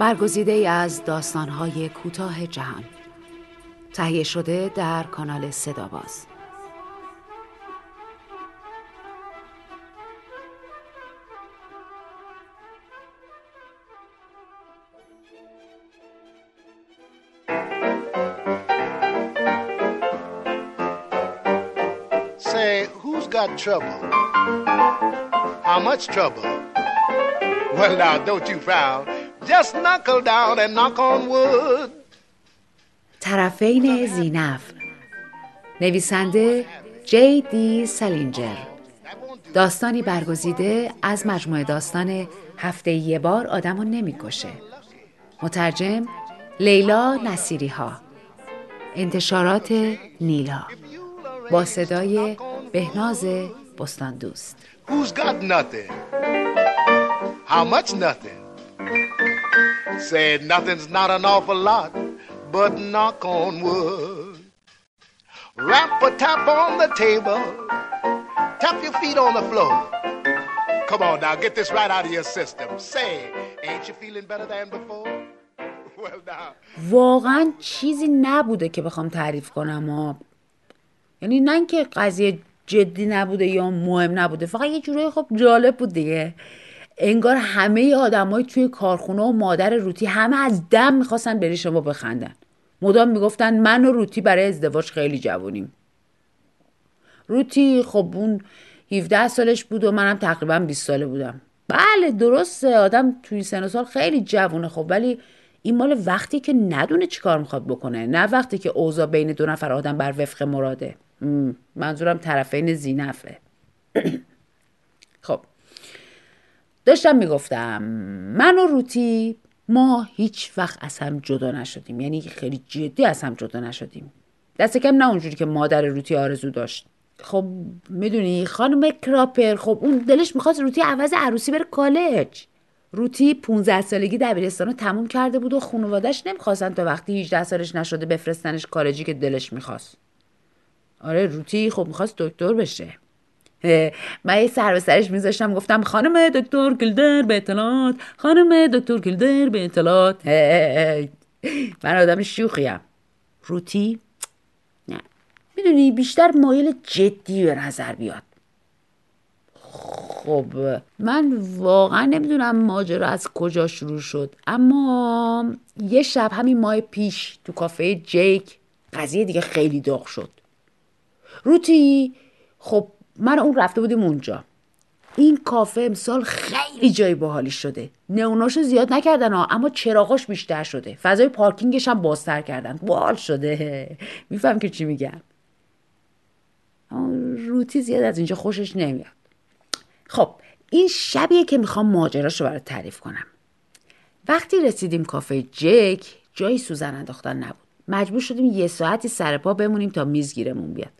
برگزیده ای از داستانهای کوتاه جهان تهیه شده در کانال صداباز Say, who's got trouble? How much trouble? Well, now, don't you frown. Just knuckle down and knock on wood. طرفین زینف نویسنده جی دی سالینجر داستانی برگزیده از مجموعه داستان هفته یه بار آدمو نمی‌کشه مترجم لیلا نصیری ها انتشارات نیلا با صدای بهناز بستان دوست Who's got nothing? How much nothing? Say, nothing's not an awful lot, but knock on wood. Rap a tap on the table. Tap your feet on the floor. Come on now, get this right out of your system. Say, ain't you feeling better than before? واقعا چیزی نبوده که بخوام تعریف کنم و یعنی نه اینکه قضیه جدی نبوده یا مهم نبوده فقط یه جورایی خب جالب بود دیگه انگار همه آدمای توی کارخونه و مادر روتی همه از دم می‌خواستن بری شما بخندن. مدام می‌گفتن من و روتی برای ازدواج خیلی جوونیم. روتی خب اون 17 سالش بود و منم تقریبا 20 ساله بودم. بله درسته. آدم توی سن سال خیلی جوونه. خب ولی این مال وقتی که ندونه چی کار می‌خواد بکنه. نه وقتی که اوضاع بین دو نفر آدم بر وفق مراده. منظورم طرفین زینفه. خب. داشتم می‌گفتم من و روتی ما هیچ وقت از هم جدا نشدیم. یعنی خیلی جدی از هم جدا نشدیم. دست کم نه اونجوری که مادر روتی آرزو داشت. خب می‌دونی خانم کراپر خب اون دلش می‌خواست روتی عوض عروسی بره کالج. روتی 15 سالگی دبیرستان رو تموم کرده بود و خانوادش نمی‌خواستن تا وقتی 18 سالش نشده بفرستنش کالجی که دلش می‌خواست. آره روتی خب می‌خواست دکتر بشه. من یه سر به سرش میذاشتم گفتم خانم دکتر گلدر به اطلاعات خانم دکتر گلدر به اطلاعات. من آدم شوخیم. روتی؟ نه. می‌دونی بیشتر مایل جدی به نظر بیاد. خب من واقعا نمی‌دونم ماجرا از کجا شروع شد اما یه شب همین ماه پیش تو کافه جیک قضیه دیگه خیلی داغ شد. روتی خب من اون رفته بودیم اونجا. این کافه امسال خیلی جای باحالی شده. نئوناشو زیاد نکردن ها اما چراغاش بیشتر شده. فضای پارکینگش هم بازتر کردن. باحال شده. میفهم که چی میگم. روتی زیاد از اینجا خوشش نمیاد. خب این شبیه که می‌خوام ماجراشو برات تعریف کنم. وقتی رسیدیم کافه جک جایی سوزن انداختن نبود. مجبور شدیم یه ساعتی سر پا بمونیم تا میز گیرمون بیاد.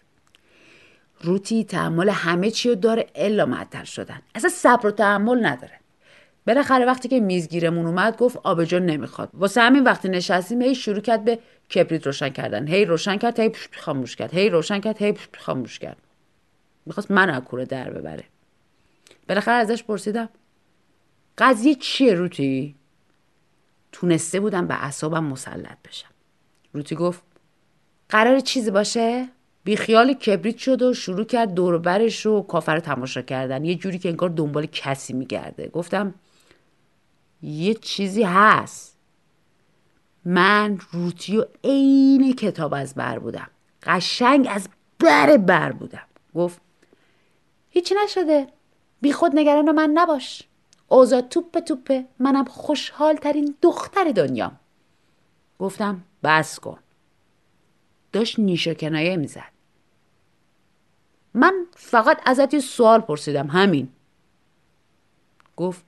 روتی تحمل همه چی رو داره الا معطل شدن. اصلا صبر و تحمل نداره. بالاخره وقتی که میزگیرمون اومد گفت آبجو نمی‌خواد. واسه همین وقتی نشستیم هی شروع کرد به کبریت روشن کردن. هی روشن کرد هی خاموش کرد. هی روشن کرد هی خاموش کرد. می‌خواست من از کوره در ببره. بالاخره ازش پرسیدم قضیه چیه روتی؟ تونسته بودم به اعصابم مسلط بشم. روتی گفت قرار چیزی باشه؟ بیخیال کبریت شد و شروع کرد دور و برش رو کافر رو تماشا کردن. یه جوری که انگار دنبال کسی میگرده. گفتم یه چیزی هست. من روتی و عین کتاب از بر بودم. قشنگ از بر بر بودم. گفت هیچی نشده. بی خود نگران من نباش. اوضاع توپ توپه منم خوشحال ترین دختر دنیام. گفتم بس کن. داشت نیش و کنایه می‌زد. من فقط ازت یه سوال پرسیدم همین. گفت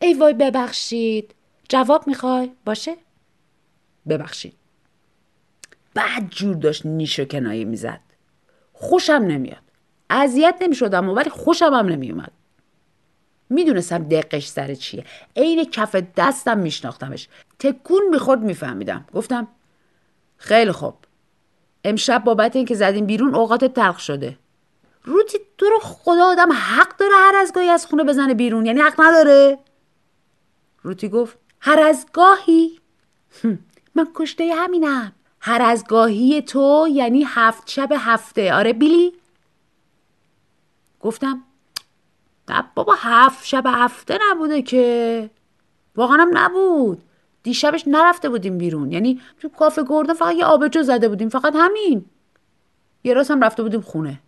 ای وای ببخشید. جواب می‌خوای؟ باشه؟ ببخشید. بعد جور داشت نیش و کنایه می‌زد. خوشم نمیاد. اذیت نمی‌شدم ولی خوشم هم نمیومد می‌دونستم دقش سر چیه. عین کف دستم میشناختمش. تکون می‌خورد میفهمیدم. گفتم خیلی خوب. امشب بابت اینکه زدیم بیرون اوقات تلخ شده. روتی تو رو خدا آدم حق داره هر از گاهی از خونه بزنه بیرون. یعنی حق نداره. روتی گفت هر از گاهی. من کشته همینم. هر از گاهی تو یعنی هفت شب هفته. آره بیلی؟ گفتم نه بابا هفت شب هفته نبوده که. واقعا نبود. دیشبش نرفته بودیم بیرون. یعنی تو کافه گردن فقط یه آبجو زده بودیم. فقط همین. یه راست هم رفته بودیم خونه.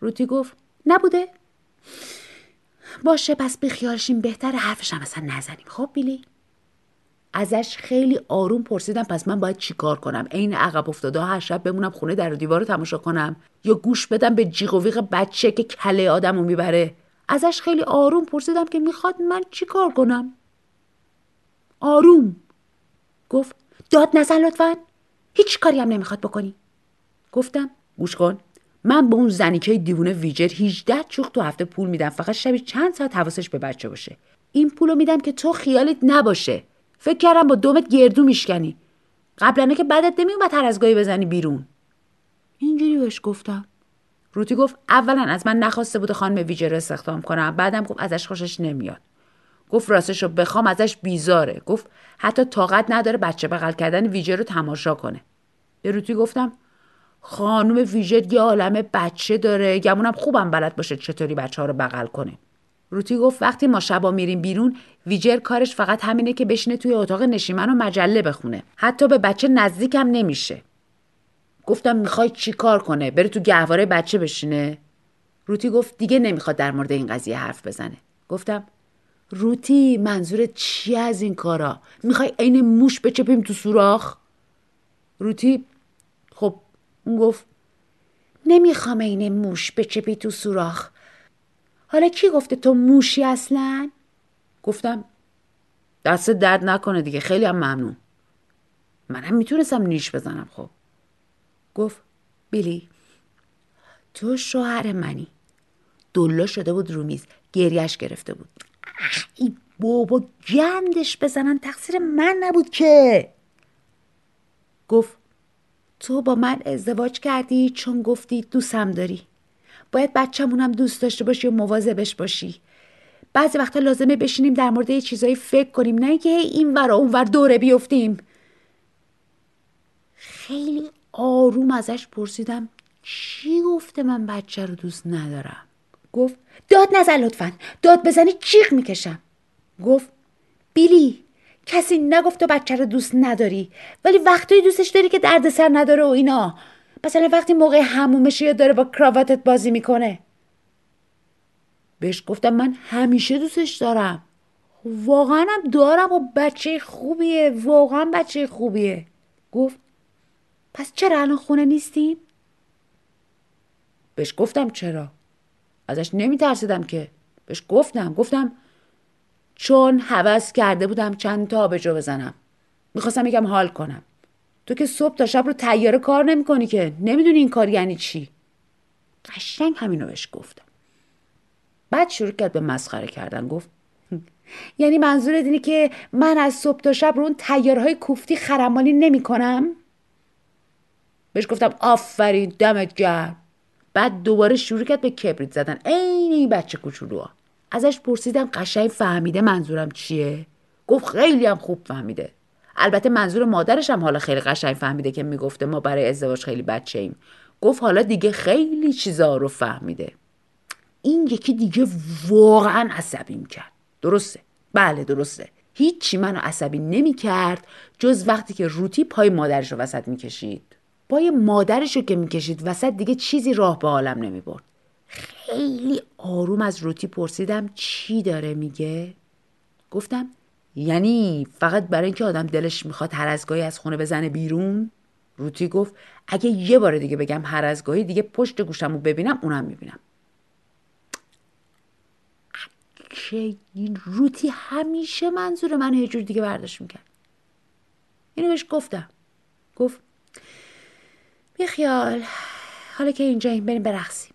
روتی گفت نبوده؟ باشه پس بخیالشیم بهتر هم اصلا نزنیم. خب بیلی؟ ازش خیلی آروم پرسیدم پس من باید چیکار کنم؟ عین عقب افتاده هر شب بمونم خونه در و دیوار رو تماشا کنم؟ یا گوش بدم به جیغ و بچه که کله آدم رو می‌بره؟ ازش خیلی آروم پرسیدم که می‌خواد من چیکار کنم؟ آروم. گفت داد نزن لطفا. هیچ کاری هم نمی‌خواد بکنی. گفتم گوش کن. من به اون زنیکه دیوونه ویجر 18 چوخ تو هفته پول میدم. فقط شبی چند ساعت حواسش به بچه باشه. این پولو میدم که تو خیالت نباشه. فکر کردم با دومت گردو میشکنی. قبلا که بعدت نمیومد هر از گاهی بزنی بیرون. اینجوری بهش گفتم. روتی گفت اولا از من نخواسته بوده خانم ویجر استخدام کنم. بعدم گفت ازش خوشش نمیاد. گفت راستش رو بخوام ازش بیزاره. گفت حتی طاقت نداره بچه بغل کردن ویژه رو تماشا کنه. به روتی گفتم خانم ویژه یه عالم بچه داره. گمونم خوبم بلد باشه چطوری بچه ها رو بغل کنه. روتی گفت وقتی ما شبا میریم بیرون ویجر کارش فقط همینه که بشینه توی اتاق نشیمن و مجله بخونه. حتی به بچه نزدیکم نمیشه. گفتم می‌خوای چی کار کنه؟ بره تو گهواره بچه بشینه؟ روتی گفت دیگه نمی‌خواد در مورد این قضیه حرف بزنه. گفتم روتی منظورت چی از این کارا؟ می‌خوای عین موش بچپیم تو سوراخ؟ روتی خب اون گفت نمی‌خوام عین موش بچپی تو سوراخ. حالا کی گفته تو موشی اصلا؟ گفتم دست درد نکنه دیگه خیلی هم ممنون. منم می‌تونستم نیش بزنم خب. گفت بیلی تو شوهر منی. دلا شده بود رو میز گریش گرفته بود. ای بابا گندش بزنن. تقصیر من نبود که. گفت تو با من ازدواج کردی چون گفتی دوستم داری. باید بچه‌مونم دوست داشته باشی و مواظبش باشی. بعضی وقتا لازمه بشینیم در مورد یه چیزایی فکر کنیم نه اینکه این ور اون ور دوره بیفتیم. خیلی آروم ازش پرسیدم چی گفته من بچه رو دوست ندارم؟ گفت داد نزن لطفا. داد بزنی چیخ می‌کشم. گفت بیلی کسی نگفت تو بچه رو دوست نداری ولی وقتی دوستش داری که دردسر نداره و اینا. مثلا وقتی موقع همومش یا داره با کراواتت بازی می‌کنه. بهش گفتم من همیشه دوستش دارم. واقعا هم دارم و بچه خوبیه. واقعا بچه خوبیه. گفت پس چرا الان خونه نیستیم؟ بهش گفتم چرا؟ ازش نمی ترسیدم که. بهش گفتم گفتم چون حوض کرده بودم چند تا آبجو بزنم. می‌خواستم یکم حال کنم. تو که صبح تا شب رو تیاره کار نمی‌کنی که. نمی‌دونی این کار یعنی چی. قشنگ همینو بهش گفتم. بعد شروع کرد به مسخره کردن. گفت یعنی منظور اینه که من از صبح تا شب رو اون تیارهای کوفتی خرمانی نمی‌کنم؟ بهش گفتم آفرین دمت گرم. بعد دوباره شروع کرد به کبریت زدن. عین این بچه کوچولوها. ازش پرسیدم قشنگ فهمیده منظورم چیه؟ گفت خیلی هم خوب فهمیده. البته منظور مادرش هم حالا خیلی قشنگ فهمیده که می‌گفته ما برای ازدواج خیلی بچه ایم. گفت حالا دیگه خیلی چیزا رو فهمیده. این یکی دیگه واقعا عصبیم کرد. درسته. بله درسته. هیچی منو عصبی نمی کرد جز وقتی که روتی پای مادرش رو وسط می‌کشید. پای مادرش رو که می‌کشید وسط دیگه چیزی راه به عالم نمی برد خیلی آروم از روتی پرسیدم چی داره میگه؟ گفتم یعنی فقط برای اینکه آدم دلش می‌خواد هر از گاهی از خونه بزنه بیرون؟ روتی گفت اگه یه بار دیگه بگم هر از گاهی دیگه پشت گوشم رو ببینم اونم می‌بینم. که این روتی همیشه منظور من یه جور دیگه برداشت می‌کرد. اینو بهش گفتم. گفت بیخیال حالا که اینجاییم بریم برقصیم.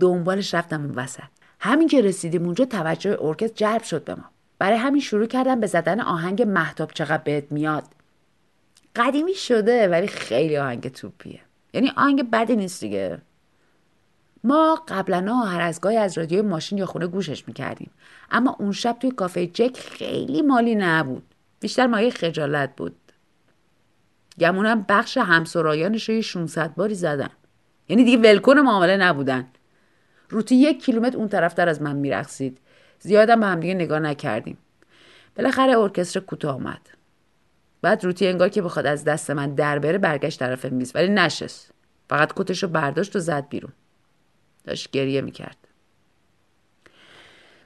دنبالش رفتم اون وسط. همین که رسیدیم اونجا توجه ارکستر جلب شد به ما. برای همین شروع کردم به زدن آهنگ محتاب چقدر بهت میاد. قدیمی شده ولی خیلی آهنگ توپیه. یعنی آهنگ بدی نیست دیگه. ما قبلا هر از گاهی از رادیوی ماشین یا خونه گوشش می‌کردیم. اما اون شب توی کافه جک خیلی مالی نبود. بیشتر مایه خجالت بود. گمونم بخش همسرایانش رو 600 باری زدن. یعنی دیگه ولکن معامله نبودن. روتی یک کیلومتر اون طرفتر از من میرقصید. زیادم به همدیگه نگاه نکردیم. بالاخره ارکستر کوتاه آمد بعد روتی انگار که بخواد از دست من در بره برگشت طرف میز ولی نشست. فقط کتش رو برداشت و زد بیرون. داشت گریه می‌کرد.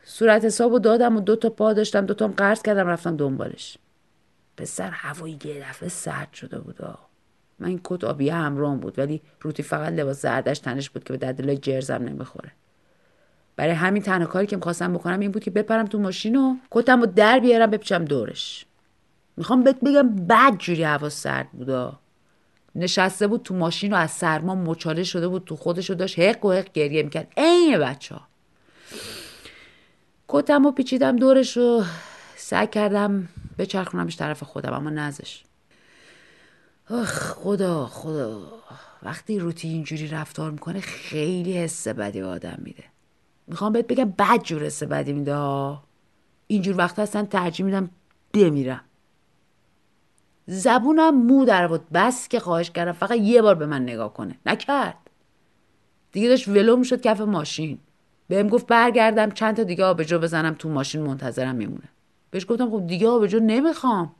صورت حساب دادم و دو تا پا داشتم دو تام قرض کردم رفتم دنبالش. پسر هوایی یه دفعه سرد شده بود. من این کت آبیه همرام بود ولی روتی فقط لباس زردش تنش بود که به دردلای جرزم نمی‌خوره. برای همین تنها کاری که می‌خواستم بکنم این بود که بپرم تو ماشین و کتم رو در بیارم بپیچم دورش. می‌خوام بهت بگم بد جوری هوا سرد بودا نشسته بود تو ماشین و از سرما مچاله شده بود تو خودش رو داشت حق و حق گریه می‌کرد. عین بچه ها. کتم و پیچیدم دورش رو سعی کردم بچرخونمش طرف خودم اما نزش آخ خدا خدا. وقتی روتی اینجوری رفتار می‌کنه خیلی حس بدی به آدم میده. می‌خوام بهت بگم بد جور حس بدی میده اینجور وقت اصلا ترجیح میدم بمیرم. زبونم مو در بود بس که خواهش کردم فقط یه بار به من نگاه کنه. نکرد. دیگه داشت ولو می‌شد کف ماشین. بهم گفت برگردم چند تا دیگه آبجو بزنم تو ماشین منتظرم میمونه. بهش گفتم خب دیگه آبجو نمی‌خوام.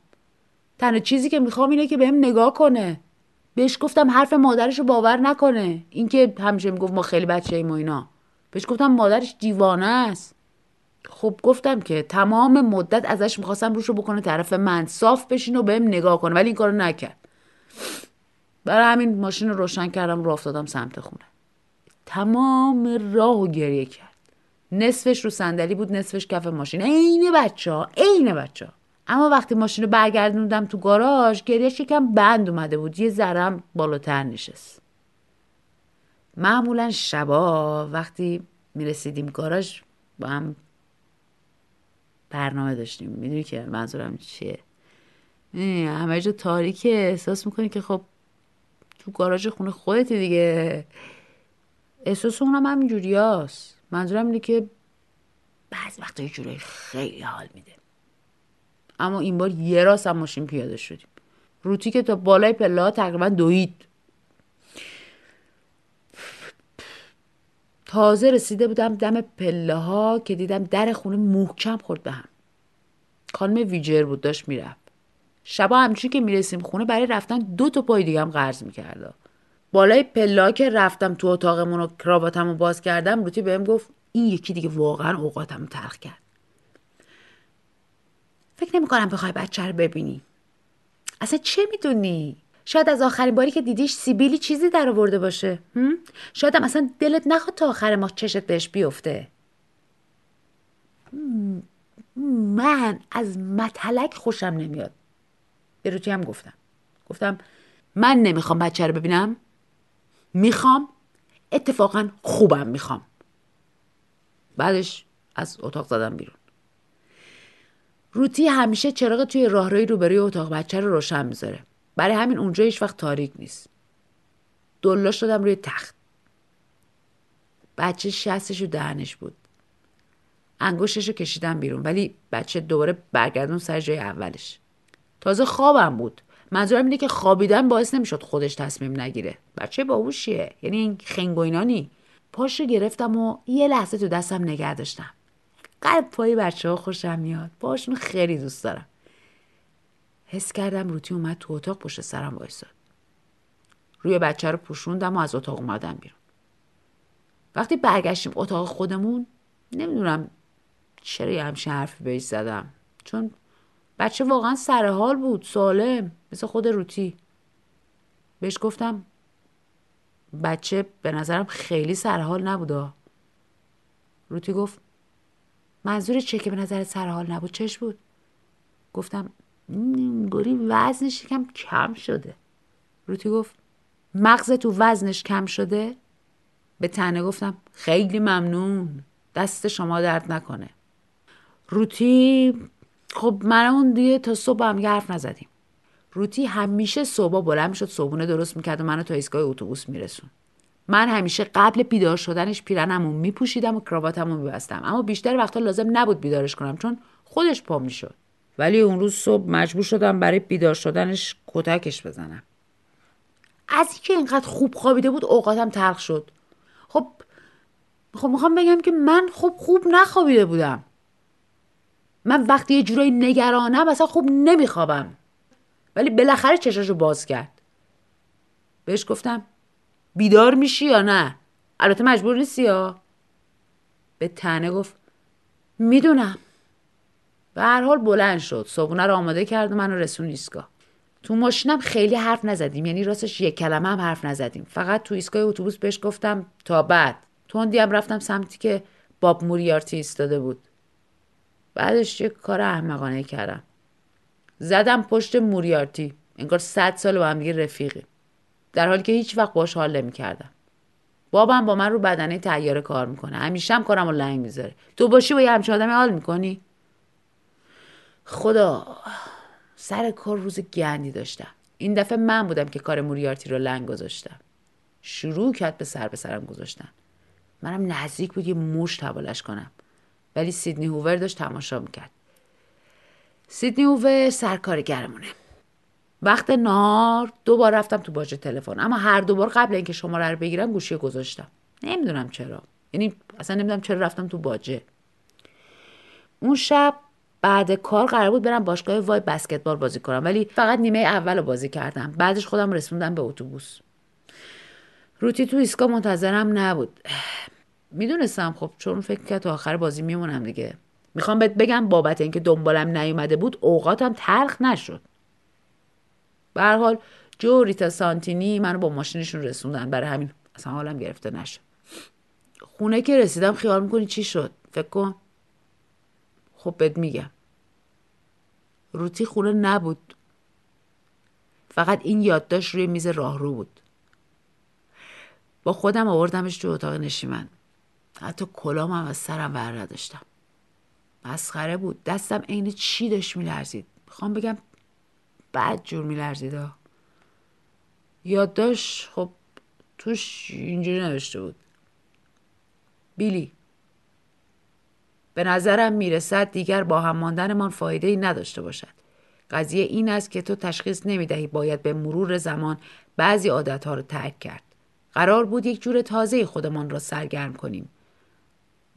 تنها چیزی که می‌خوام اینه که بهم نگاه کنه. بهش گفتم حرف مادرش رو باور نکنه. اینکه همیشه می‌گفت ما خیلی بچه ایم و اینا. بهش گفتم مادرش دیوانه است. خب گفتم که تمام مدت ازش می‌خواستم روش رو بکنه طرف من. صاف بشین و بهم نگاه کنه. ولی این کارو نکرد. برای همین ماشین رو روشن کردم رو افتادم سمت خونه. تمام راه و گریه کرد. نصفش رو صندلی بود نصفش کف ماشین. عین بچه ها عین بچه ها اما وقتی ماشین رو برگردوندم تو گاراژ گریهش یکم بند اومده بود. یه ذرم بالاتر نشست. معمولا شبا وقتی می‌رسیدیم گاراژ با هم برنامه داشتیم. می‌دونی که منظورم چیه؟ همه جا تاریکه. احساس می‌کنی که خب تو گاراژ خونه خودتی دیگه. احساس اونم همینجوری هست منظورم اینه که بعض وقتا یه جورایی خیلی حال میده. اما این بار یه راست هم ماشین پیاده شدیم. روتی که تا بالای پله ها تقریبا دوید. تازه رسیده بودم دم پله ها که دیدم در خونه محکم خورد به هم. خانم ویجر بود داشت می‌رفت. شبا همچون که می‌رسیم خونه برای رفتن دو تا پای دیگه هم قرض می‌کرد. بالای پلا که رفتم تو اتاقمون و کراواتم رو باز کردم روتی بهم گفت این یکی دیگه واقعا اوقاتم تلخ کرد. فکر نمی کنم بخوای بچه رو ببینی. اصلا چه می‌دونی؟ شاید از آخرین باری که دیدیش سیبیلی چیزی در آورده باشه. شاید هم اصلا دلت نخواد تا آخر ماه چشت بهش بیفته. من از متلک خوشم نمیاد. به روتی هم گفتم. گفتم من نمی‌خوام بچه رو ببینم؟ می‌خوام اتفاقا خوبم می‌خوام. بعدش از اتاق زدم بیرون. روتی همیشه چراغ توی راهروی روبروی اتاق بچه رو روشن می‌ذاره. برای همین اونجا هیچ وقت تاریک نیست. دلا شدم روی تخت. بچه شستش و دهنش بود. انگشتش رو کشیدم بیرون ولی بچه دوباره برگردون سر جای اولش. تازه خوابم بود. منظورم اینه که خوابیدن باعث نمی‌شد خودش تصمیم نگیره. بچه باهوشیه. یعنی این خنگوینانی پاش گرفتم و یه لحظه تو دستم نگه داشتم. قلب پای بچه ها خوشم میاد. باشون خیلی دوست دارم. حس کردم روتی اومد تو اتاق پشت سرم وایساد. روی بچه رو پوشوندم و از اتاق اومدم بیرون. وقتی برگشتیم اتاق خودمون نمی‌دونم چرا یه همچین حرفی بهش زدم. چون بچه واقعا سرحال بود سالم مثل خود روتی. بهش گفتم بچه به نظرم خیلی سرحال نبودا روتی گفت منظور چه که به نظر سرحال نبود؟ چش بود. گفتم گوری وزنش کم کم شده. روتی گفت مغز تو وزنش کم شده؟ به تنه گفتم خیلی ممنون. دست شما درد نکنه. روتی خب من اون دیگه تا صبح هم نزدیم. روتی همیشه صبح بلند می‌شد صبحونه درست می‌کرد و منو تا ایستگاه اتوبوس میرسون من همیشه قبل بیدار شدنش پیرنمو میپوشیدم و کراواتمو میبستم. اما بیشتر وقتا لازم نبود بیدارش کنم چون خودش پا می‌شد. ولی اون روز صبح مجبور شدم برای بیدار شدنش کتکش بزنم. از اینکه اینقدر خوب خوابیده بود اوقاتم تلخ شد. خب خب می‌خوام بگم که من خب خوب نخوابیده بودم. من وقتی یه جورایی نگرانم اصلا خوب نمیخوابم. ولی بالاخره چشاشو باز کرد. بهش گفتم بیدار میشی یا نه؟ البته مجبور نیستی یا؟ به تنه گفت می‌دونم. به هر حال بلند شد. صبحونه رو آماده کرد و منو رسون ایستگاه. تو ماشینم خیلی حرف نزدیم. یعنی راستش یک کلمه هم حرف نزدیم. فقط تو ایستگاه اتوبوس بهش گفتم تا بعد. تندی هم رفتم سمتی که باب موریارتی ایستاده بود. بعدش یک کار احمقانه کردم. زدم پشت موریارتی. انگار صد سال با هم رفیقی در حالی که هیچ وقت باش حال نمی‌کردم. بابم با من رو بدنه تیاره کار می‌کنه. همیشه هم کارم رو لنگ می‌ذاره. تو باشی با یه همچین آدمی حال می‌کنی؟ خدا سر کار روز گندی داشتم. این دفعه من بودم که کار موریارتی رو لنگ گذاشتم. شروع کرد به سر به سرم گذاشتن. منم نزدیک بود یه مشت حوالش کنم. ولی سیدنی هوور داشت تماشا می‌کرد. سیدنی هوور سرکارگرمونه. وقت نهار دو بار رفتم تو باجه تلفن. اما هر دو بار قبل اینکه شماره رو بگیرم گوشی گذاشتم. نمی‌دونم چرا. یعنی اصلا نمی‌دونم چرا رفتم تو باجه اون شب بعد کار قرار بود برم باشگاه وای بسکتبال بازی کنم. ولی فقط نیمه اول رو بازی کردم. بعدش خودم رسوندم به اتوبوس. روتی تو ایسکا منتظرم نبود. می‌دونستم. خب چون فکر کرد تو آخر بازی میمونم دیگه. می‌خوام بهت بگم بابت اینکه دنبالم نیومده بود اوقاتم تلخ نشد. به حال جو ریتا سانتینی منو با ماشینشون رسوندن. برای همین اصلا حالم گرفته نشد خونه که رسیدم خیال می‌کنی چی شد؟ فکر کن. خب بهت میگم. روتی خونه نبود. فقط این یادداشت روی میز راهرو بود. با خودم آوردمش تو اتاق نشیمن. حتی کلام هم از سرم ور نداشتم. مسخره بود. دستم عین چی داشت میلرزید؟ می‌خوام بگم بد جور میلرزید ها یادداشت خب توش اینجوری نوشته بود. بیلی به نظرم می‌رسد دیگر با هم ماندنمان فایده ای نداشته باشد. قضیه این است که تو تشخیص نمی‌دهی باید به مرور زمان بعضی عادتها رو ترک کرد. قرار بود یک جور تازه خودمان را سرگرم کنیم.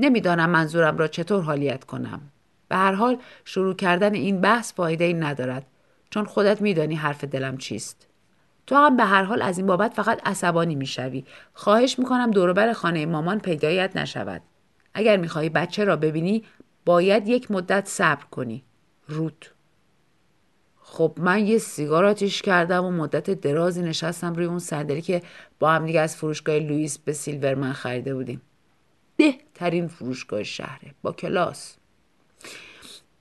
نمی‌دانم منظورم را چطور حالیت کنم. به هر حال شروع کردن این بحث فایده ای ندارد چون خودت میدانی حرف دلم چیست. تو هم به هر حال از این بابت فقط عصبانی می‌شوی. خواهش می‌کنم دوروبر خانه مامان پیدایت نشود. اگر می‌خواهی بچه را ببینی باید یک مدت صبر کنی. روت خب من یه سیگار آتیش کردم و مدت درازی نشستم روی اون صندلی که با هم دیگه از فروشگاه لوئیس به سیلورمن خریده بودیم. بهترین فروشگاه شهره با کلاس.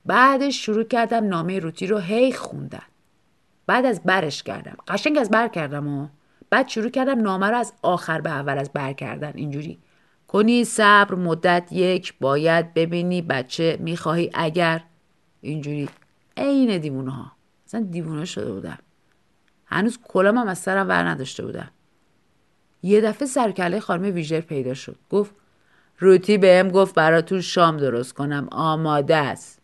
بعدش شروع کردم نامه روتی رو هی خوندن. بعد از برش کردم. قشنگ از بر کردم و بعد شروع کردم نامه رو از آخر به اول از بر کردن. اینجوری. کنی صبر مدت یک باید ببینی بچه می‌خواهی اگر. اینجوری. عین دیوونه ها اصلا دیوونه شده بودم. هنوز کلام هم از سرم ور نداشته بودم. یه دفعه سرکله خانم ویژر پیدا شد. گفت روتی بهم گفت براتون شام درست کنم. آماده است.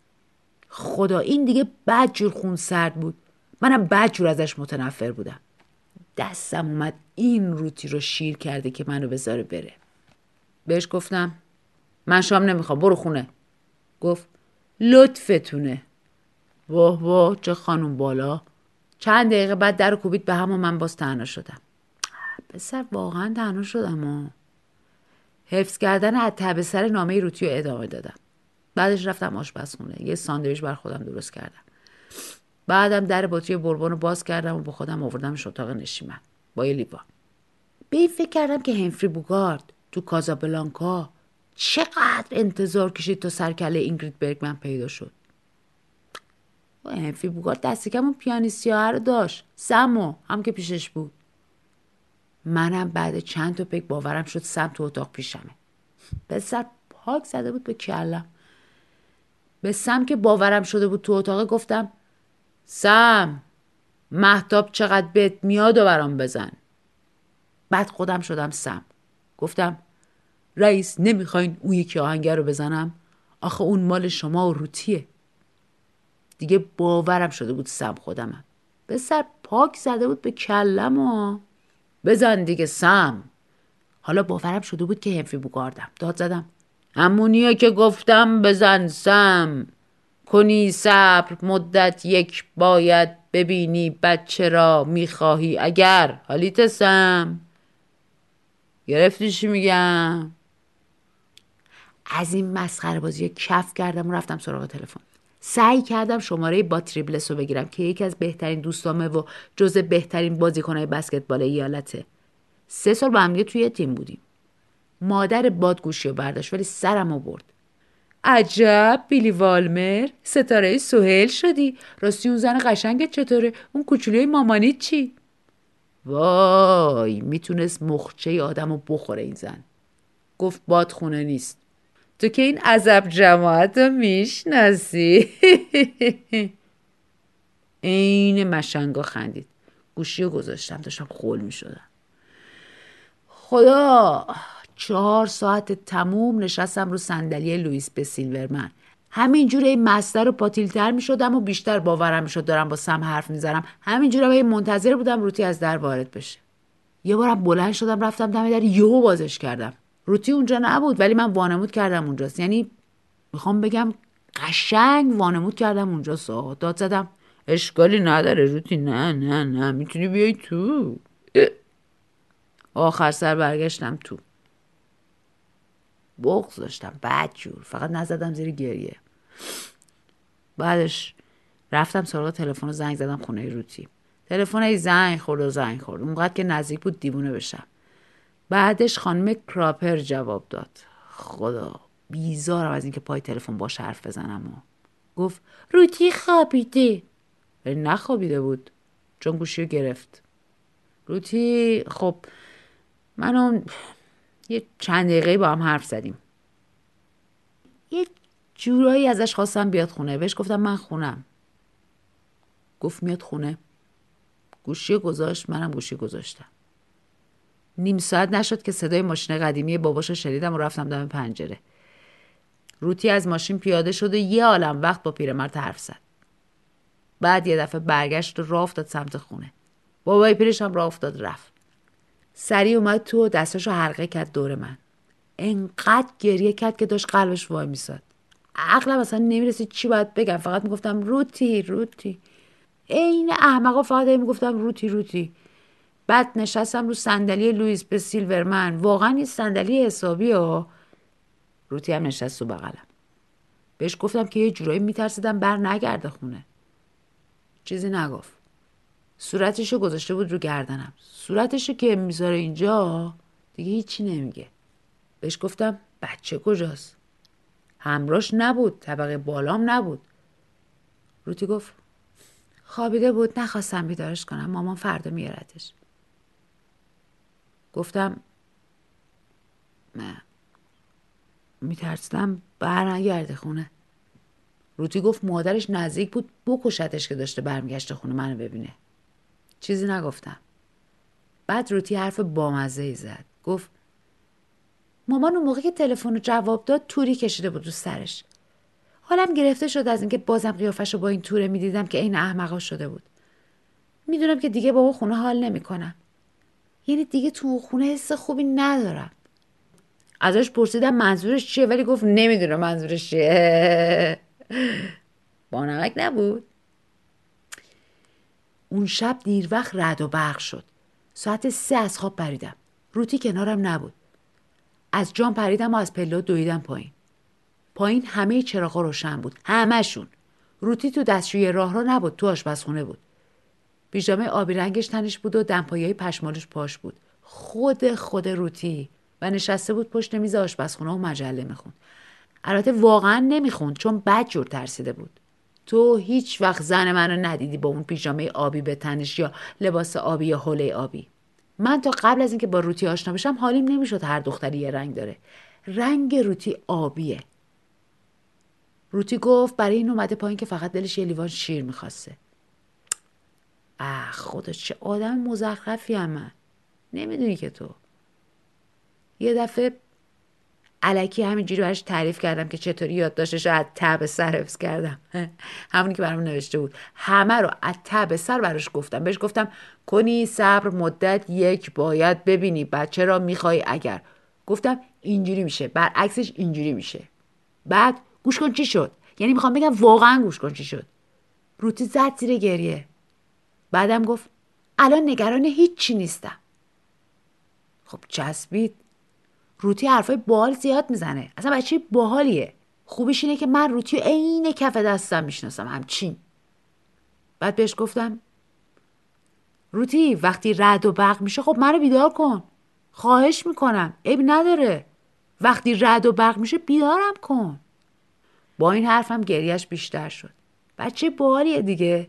خدا این دیگه بد جور خون سرد بود. منم بد جور ازش متنفر بودم. دستم اومد این روتی رو شیر کرده که منو بذاره بره. بهش گفتم من شام نمی‌خوام برو خونه. گفت لطفتونه. واه واه چه خانم بالا. چند دقیقه بعد در کوبید به هم من باز تنها شدم. پسر واقعا تنها شدم و حفظ کردن حتی به سر نامه روتی رو ادامه دادم. بعدش رفتم آشپزخونه. یه ساندویچ بر خودم درست کردم. بعدم در بطری بربان رو باز کردم و با خودم آوردمش اتاق نشیمن. با یه لیوان. به این فکر کردم که همفری بوگارد تو کازابلانکا چقدر انتظار کشید تا سرکله اینگرید برگمن پیدا شد. همفری بوگارد دستی کم اون پیانیستیاه رو داشت. سمو هم که پیشش بود. منم بعد چند تا پک باورم شد سم تو اتاق پیشمه. سر پاک زده بود به کلم به سم که باورم شده بود تو اتاق گفتم سم محتاب چقدر بهت میاد و برام بزن. بعد خودم شدم سم. گفتم رئیس نمی‌خواین اون یکی آهنگر رو بزنم؟ آخه اون مال شما و روتیه. دیگه باورم شده بود سم خودمم به سر پاک زده بود به کلم و بزن دیگه سم. حالا باورم شده بود که هنفی بگاردم. داد زدم. همونیه که گفتم بزن سم. کنی صبر مدت یک باید ببینی بچه را می‌خواهی. اگر حالیت سم. گرفتی چی میگم؟ از این مسخره بازی کف کردم و رفتم سراغ تلفن. سعی کردم شماره با تریبلس رو بگیرم که یکی از بهترین دوستامه و جز بهترین بازیکنهای بسکتبال ایالته سه سال با هم توی تیم بودیم. مادر بادگوشی رو برداشت ولی سرم رو برد. عجب بیلی والمر ستاره سوهل شدی. راستی اون زن قشنگت چطوره؟ اون کوچولوی مامانیت چی؟ وای می‌تونست مخچه آدم رو بخوره این زن. گفت باد خونه نیست. تو که این عذب جماعت رو می‌شناسی؟ عین مشنگا خندید. گوشی رو گذاشتم داشتم خول می‌شدم. خدا چهار ساعت تموم نشستم رو صندلی لوئیس به سیلورمن. همینجور این مستر رو پاتیلتر می شدم و بیشتر باورم می شد دارم با سم حرف می‌زنم. همینجور هم منتظر بودم روتی از در وارد بشه. یه بارم بلند شدم رفتم دم در یهو بازش کردم. روتی اونجا نبود ولی من وانمود کردم اونجاست. یعنی می‌خوام بگم قشنگ وانمود کردم اونجا سا داد زدم اشکالی نداره روتی نه نه نه می‌تونی بیای تو. آخر سر برگشتم تو. بغض داشتم بد جور. فقط نزدم زیر گریه. بعدش رفتم سراغ تلفن و زنگ زدم خونه روتی. تلفن ای زنگ خورد و زنگ خورد. اونقدر که نزدیک بود دیوونه بشم. بعدش خانم کراپر جواب داد. خدا بیزارم از اینکه پای تلفن باش حرف بزنم و. گفت روتی خوابیده. نخوابیده بود چون گوشی رو گرفت. روتی خب منو یه چند دقیقه با هم حرف زدیم. یه جورایی ازش خواستم بیاد خونه. بهش گفتم من خونم. گفت میاد خونه. گوشی گذاشت منم گوشی گذاشتم. نیم ساعت نشد که صدای ماشین قدیمی باباشو شنیدم و رفتم دم پنجره. روتی از ماشین پیاده شد و یه عالم وقت با پیرمرد حرف زد. بعد یه دفعه برگشت و راه افتاد سمت خونه. بابای پیرش هم راه افتاد رفت. سریع اومد تو و دستاشو حلقه کرد دور من. انقدر گریه کرد که داشت قلبش وای میساد. عقلم اصلا نمی‌رسید چی باید بگم. فقط می‌گفتم روتی روتی. عین احمقا فقط می‌گفتم روتی روتی. بعد نشستم رو صندلی لوئیس به سیلورمن. واقعا یه صندلی حسابی ها؟ روتی هم نشست تو بغلم. بهش گفتم که یه جورایی میترسیدم بر نگرده خونه. چیزی نگفت. صورتشو گذاشته بود رو گردنم. صورتشو که می‌ذاره اینجا دیگه هیچی نمیگه. بهش گفتم بچه کجاست؟ همراش نبود طبقه بالام نبود. روتی گفت خوابیده بود نخواستم بیدارش کنم. مامان فردا میارتش گفتم میترسیدم برنگرده خونه. روتی گفت مادرش نزدیک بود بکشتش که داشته برمیگشته خونه منو ببینه. چیزی نگفتم. بعد روتی حرف بامزه ای زد. گفت مامان اون موقع که تلفن رو جواب داد توری کشیده بود رو سرش. حالم گرفته شد از اینکه بازم قیافش رو با این توره می‌دیدم که عین احمقا شده بود. می‌دونم که دیگه با اون خونه حال نمی‌کنم. یعنی دیگه تو خونه حس خوبی ندارم. ازش پرسیدم منظورش چیه ولی گفت نمی‌دونم منظورش چیه. بانمک نبود. اون شب دیر وقت رد و برق شد. ساعت سه از خواب پریدم. روتی کنارم نبود. از جام پریدم و از پلا دویدم پایین. پایین همه چراغا روشن بود. همهشون. روتی تو دستشوی راه را نبود تو آشپزخونه بود. پیژامه آبی رنگش تنش بود و دمپایی پشمالش پاش بود. خود خود روتی. و نشسته بود پشت میز آشپزخونه و مجله می‌خوند. البته واقعا نمی‌خوند چون بد جور ترسیده بود. تو هیچ وقت زن منو ندیدی با اون پیژامه آبی به تنش یا لباس آبی یا حوله آبی. من تا قبل از اینکه با روتی آشنا بشم حالیم نمی‌شد هر دختری یه رنگ داره. رنگ روتی آبیه. روتی گفت برای این اومده پایین که فقط دلش یه لیوان شیر می‌خواسته. اه خدا چه آدم مزخرفی هم من نمی‌دونی که تو. یه دفعه علکی همینجوری براش تعریف کردم که چطوری یادداشتش رو از تب سر حفظ کردم. همونی که برام نوشته بود. همه رو از تب سر براش گفتم. بهش گفتم کنی صبر مدت یک باید ببینی بچه را می‌خوای اگر. گفتم اینجوری میشه. برعکسش اینجوری میشه. بعد گوش کن چی شد. یعنی می‌خوام بگم واقعا گوش کن چی شد. روتی زد زیر گریه. بعدم گفت الان نگران هیچی نیستم. خب چسبید. روتی حرفای بال زیاد می‌زنه. اصلا بچه باحالیه. خوبش اینه که من روتی عین کف دستم می‌شناسم همچین. بعد بهش گفتم روتی وقتی رد و برق میشه خب منو بیدار کن. خواهش می‌کنم. عیب نداره. وقتی رد و برق میشه بیدارم کن. با این حرفم گریش بیشتر شد. بچه باحالیه دیگه.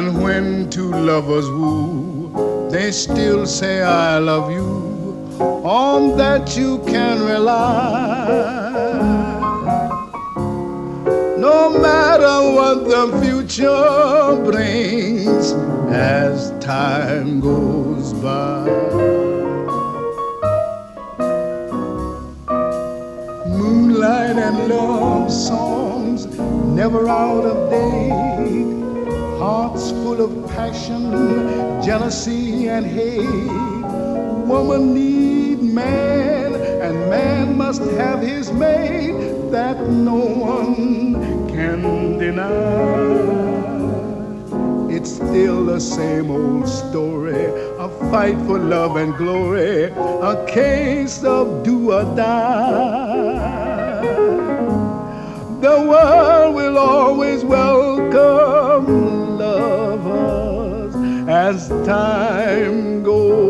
And when two lovers woo, they still say I love you. On that you can rely. No matter what the future brings as time goes by. Moonlight and love songs never out of date hearts full of passion, jealousy, and hate. Woman need man, and man must have his mate that no one can deny. It's still the same old story, a fight for love and glory, a case of do or die. The world will always welcome as time goes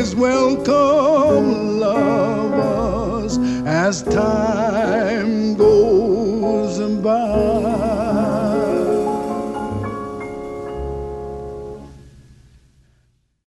always welcome lovers as time.